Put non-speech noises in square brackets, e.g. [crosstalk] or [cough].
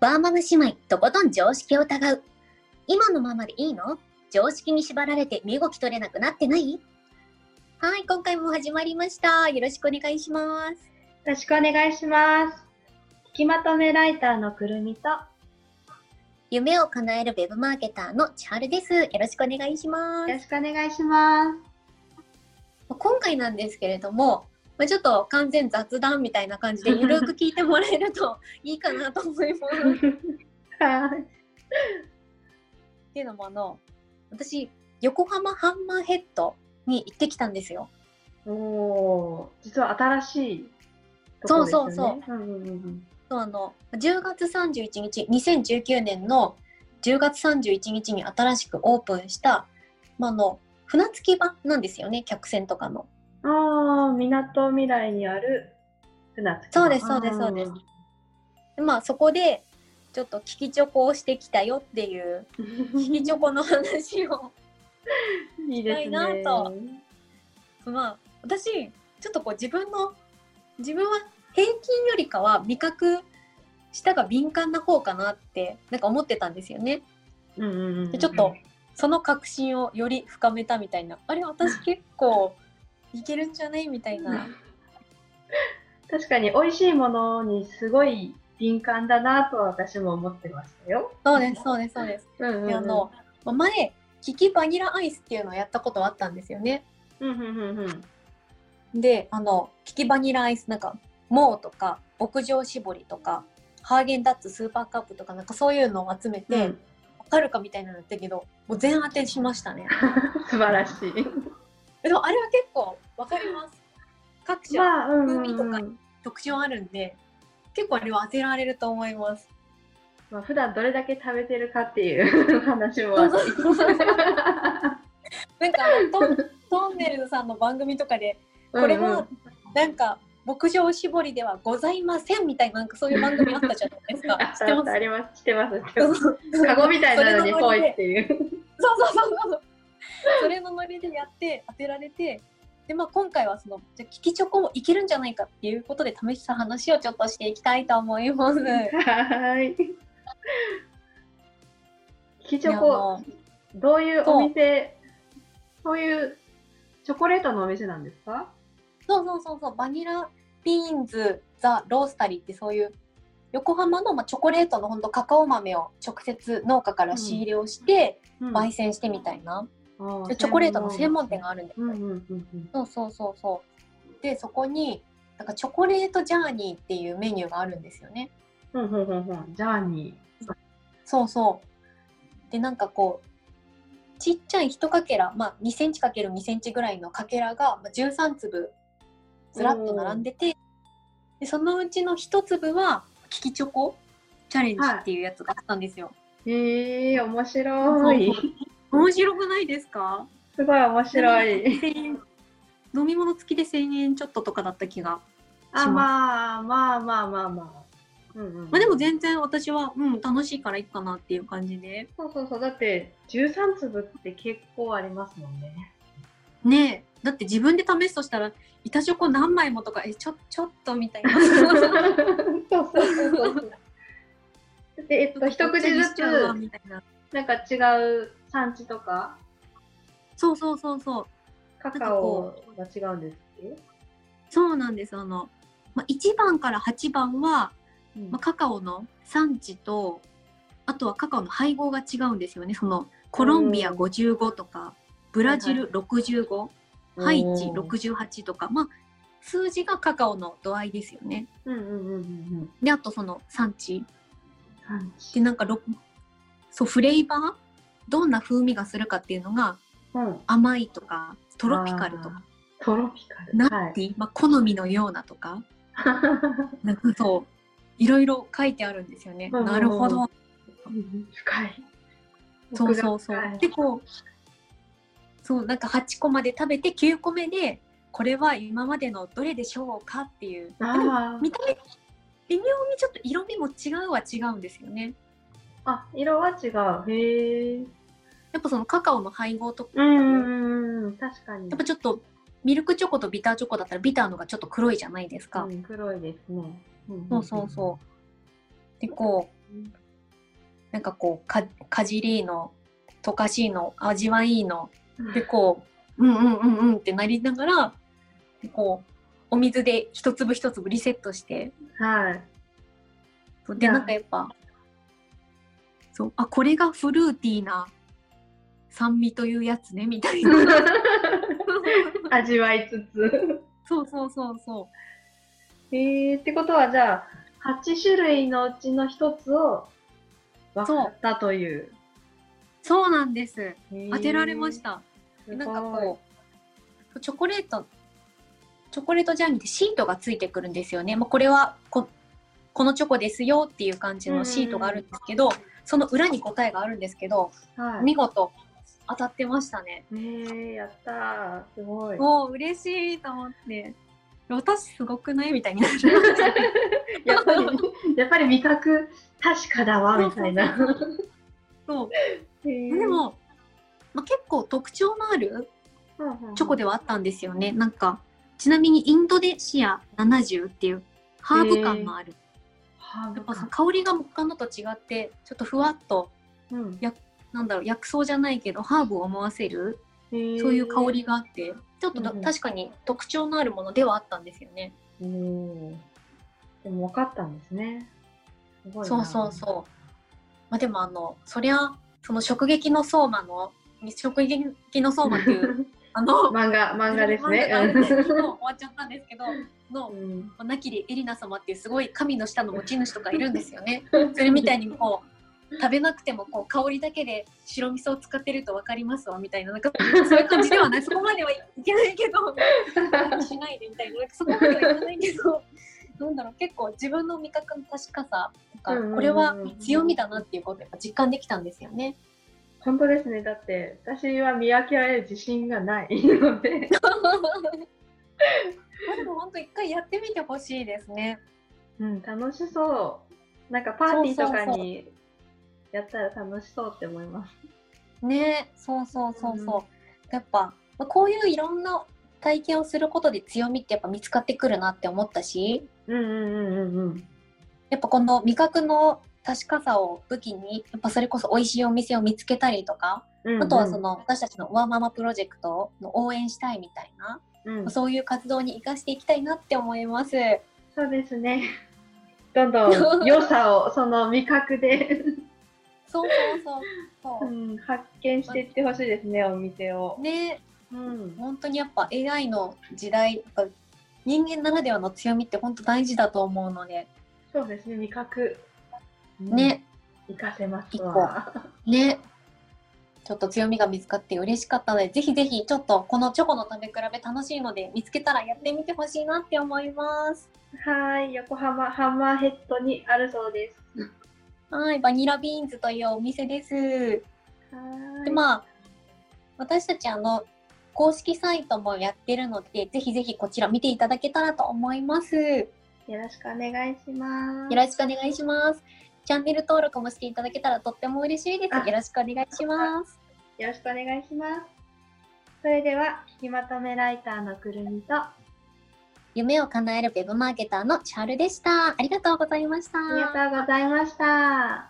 バーママ姉妹、とことん常識を疑う。今のままでいいの？常識に縛られて身動き取れなくなってない？はい、今回も始まりました。よろしくお願いします。よろしくお願いします。聞きまとめライターのくるみと、夢を叶えるウェブマーケターの千春です。よろしくお願いしますよ。ろしくお願いします。今回なんですけれども、まあ、ちょっと完全雑談みたいな感じで [laughs] ゆるく聞いてもらえると [laughs] いいかなと思います。っ [laughs] はい。ていうのもあの私横浜ハンマーヘッドに行ってきたんですよ。おー、実は新しい。そうそう。うんうんうんそうあの10月31日2019年の10月31日に新しくオープンした、まあ、あの船着き場なんですよね客船とかの。あー、みなとみらいにある船着き場そうですそうですそうですでまあそこでちょっと聞きチョコをしてきたよっていう聞きチョコの話を。[laughs] したいなとまあ私ちょっとこう自分の自分は平均よりかは味覚舌が敏感な方かなってなんか思ってたんですよね。うんうんうんうん。でちょっとその確信をより深めたみたいなあれ私結構いけるんじゃないみたいな。[laughs] 確かに美味しいものにすごい敏感だなとは私も思ってましたよ。そうですそうですそうです。うんうんうんであのまあ前利きバニラアイスっていうのをやったことはあったんですよね。うんうんうんうん。であの利きバニラアイスなんか MOW とか牧場しぼりとかハーゲンダッツスーパーカップとかなんかそういうのを集めて、うんわかるかみたいなのだったけどもう全当てしましたね。[laughs] 素晴らしい。でもあれは結構わかります。各社まあ、うんうん風味とかうん特徴あるんで結構あれは当てられると思います。まあ、普段どれだけ食べてるかっていう [laughs] 話もなんかトンネルズさんの番組とかでこれはなんか牧場絞りではございませんみたいななんかそういう番組あったじゃないですか。[laughs] あ知ってます？あります。知ってます。カゴみたいなのにぽいっていう。そうそうそうそう。[laughs] それのノリでやって当てられて、でまあ今回はそのじゃあキキチョコもいけるんじゃないかっていうことで試した話をちょっとしていきたいと思います。[laughs] はい。キチョコ、どういうお店、そう。いうチョコレートのお店なんですか？そうそうそうそう。バニラビーンズザロースタリーってそういう横浜のまあチョコレートの本当カカオ豆を直接農家から仕入れをして、焙煎してみたいな、でチョコレートの専門店があるんですよ。うんうんうんうん。そうそうそうそう。でそこになんかチョコレートジャーニーっていうメニューがあるんですよね。うんうんうんうん。ジャーニそうそう。でなんかこうちっちゃい1かけら、まあ、2センチ ×2 センチぐらいのかけらがまあ13粒ずらっと並んでてでそのうちの1粒はキキチョコチャレンジっていうやつがあったんですよ。ー。へえー、面白い。面白くないですか？すごい面白い。1000円飲み物付きで1000円ちょっととかだった気が。あ、しまあまあまあまあまあ。うんうん、まあ、でも全然私は、うん、楽しいからいいかなっていう感じで。そうそうそう。だって、13粒って結構ありますもんね。ねえだって自分で試すとしたら板チョコ何枚もとかえちょちょっとみたいな [laughs] そうそうそうそう。で、えっと、一口ずつなんか違う産地とか、そうそうそうそう。カカオが違うんですそうなんです。あの、まあ、1番から8番は、うん。まあ、カカオの産地とあとはカカオの配合が違うんですよね。そのコロンビアうん。55とかブラジル65、ハイチ68とかまあ数字がカカオの度合いですよね。うんうんうんうんうん。であとその産地。産地。でなんかろそうフレーバーどんな風味がするかっていうのがうん。甘いとかトロピカルとか。トロピカル。ナはいッティ、まあ、好みのようなとか [laughs] なんかそういろいろ書いてあるんですよね。うんうんうんなるほど。深い。そうそうそう。でこうそうなんか8個まで食べて9個目でこれは今までのどれでしょうかっていう見た目微妙にちょっと色味も違うは違うんですよね。あ、色は違う。へえ。やっぱそのカカオの配合とか、うんうんうん、確かに。やっぱちょっとミルクチョコとビターチョコだったらビターのがちょっと黒いじゃないですか。うん、黒いですね。んそうそうそう。でこうなんかこうかかじりの溶かしの味はいいのでこううんうんうんうんってなりながらでこうお水で一粒一粒リセットしてはい。でなんかやっぱそうあこれがフルーティーな酸味というやつねみたいな [laughs] 味わいつつ。そうそうそうそえー、ってことはじゃあ、8種類のうちの一つを分かったという。うそうなんです当てられまし。たなんかこうチョコレートチョコレートジャムってシートがついてくるんですよね。まあ、これはここのチョコですよっていう感じのシートがあるんですけど、その裏に答えがあるんですけど、はい。見事当たってましたね。えー、やったー。すごい。もう嬉しいと思って。私すごくないみたいにな [laughs] っぱり、やっぱり味覚確かだわ、みたいな。そうで、も、まあ、結構特徴のあるチョコではあったんですよね。なんか、ちなみにインドネシア70っていうハーブ感のある。やっぱさか。香りが他のと違って、ちょっとふわっと、うんなんだろう、薬草じゃないけど、ハーブを思わせる、そういう香りがあって、ちょっとだうんうん確かに特徴のあるものではあったんですよね。うんでも分かったんですね。すごいなそうそうそう。まあでもあの、そりゃ、その直撃の相馬の、直撃の相馬っていう、あの、漫画、漫画ですね。漫画があるん。ですけど終わっちゃったんですけど、のう、んなきりエリナ様っていうすごい神の下の持ち主とかいるんですよね。[laughs] それみたいにこう、食べなくてもこう香りだけで白味噌を使ってると分かりますわみたいな、なんかそういう感じではない、そこまではいけないけど、しないでみたいな、そこまではいかないけど、なんだろう、結構自分の味覚の確かさとかこれは強みだなっていうことをやっぱ実感できたんですよね。本当ですね。だって、私は見分けられる自信がないので。まあでも本当一回やってみてほしいですね。うん、楽しそう。なんかパーティーとかにやったら楽しそうって思います。ねそうそうそうそう。うんやっぱ、まあこういういろんな体験をすることで強みってやっぱ見つかってくるなって思ったし、うんうんうんうんうん。やっぱこの味覚の確かさを武器に、やっぱそれこそ美味しいお店を見つけたりとか、うんうんあとはそ、の私たちのワーママプロジェクトの応援したいみたいな、うん、そういう活動に生かしていきたいなって思います。そうですね。どんどん [laughs] 良さをその味覚で、そうそうそうそうう。ん、発見していってほしいですね、お店を。ねうん、本当にやっぱ AI の時代、やっぱ人間ならではの強みって本当大事だと思うので、そうですね、味覚。うんね、活かせますわ。ね、ちょっと強みが見つかって嬉しかったので、ぜひぜひちょっとこのチョコの食べ比べ楽しいので、見つけたらやってみてほしいなって思います。はい、横浜ハンマーヘッドにあるそうです。はい、バニラビーンズというお店です。で、はい。まあ、私たちあの、公式サイトもやってるので、ぜひぜひこちら見ていただけたらと思います。よよろしくお願いします。ろしくお願いします。チャンネル登録もしていただけたらとっても嬉しいです。あよろしくお願いします。よろしくお願いします。それでは、聞きまとめライターのくるみと、あ夢を叶えるウェブマーケターのチャールでした。ありがとうございました。りがとうございました。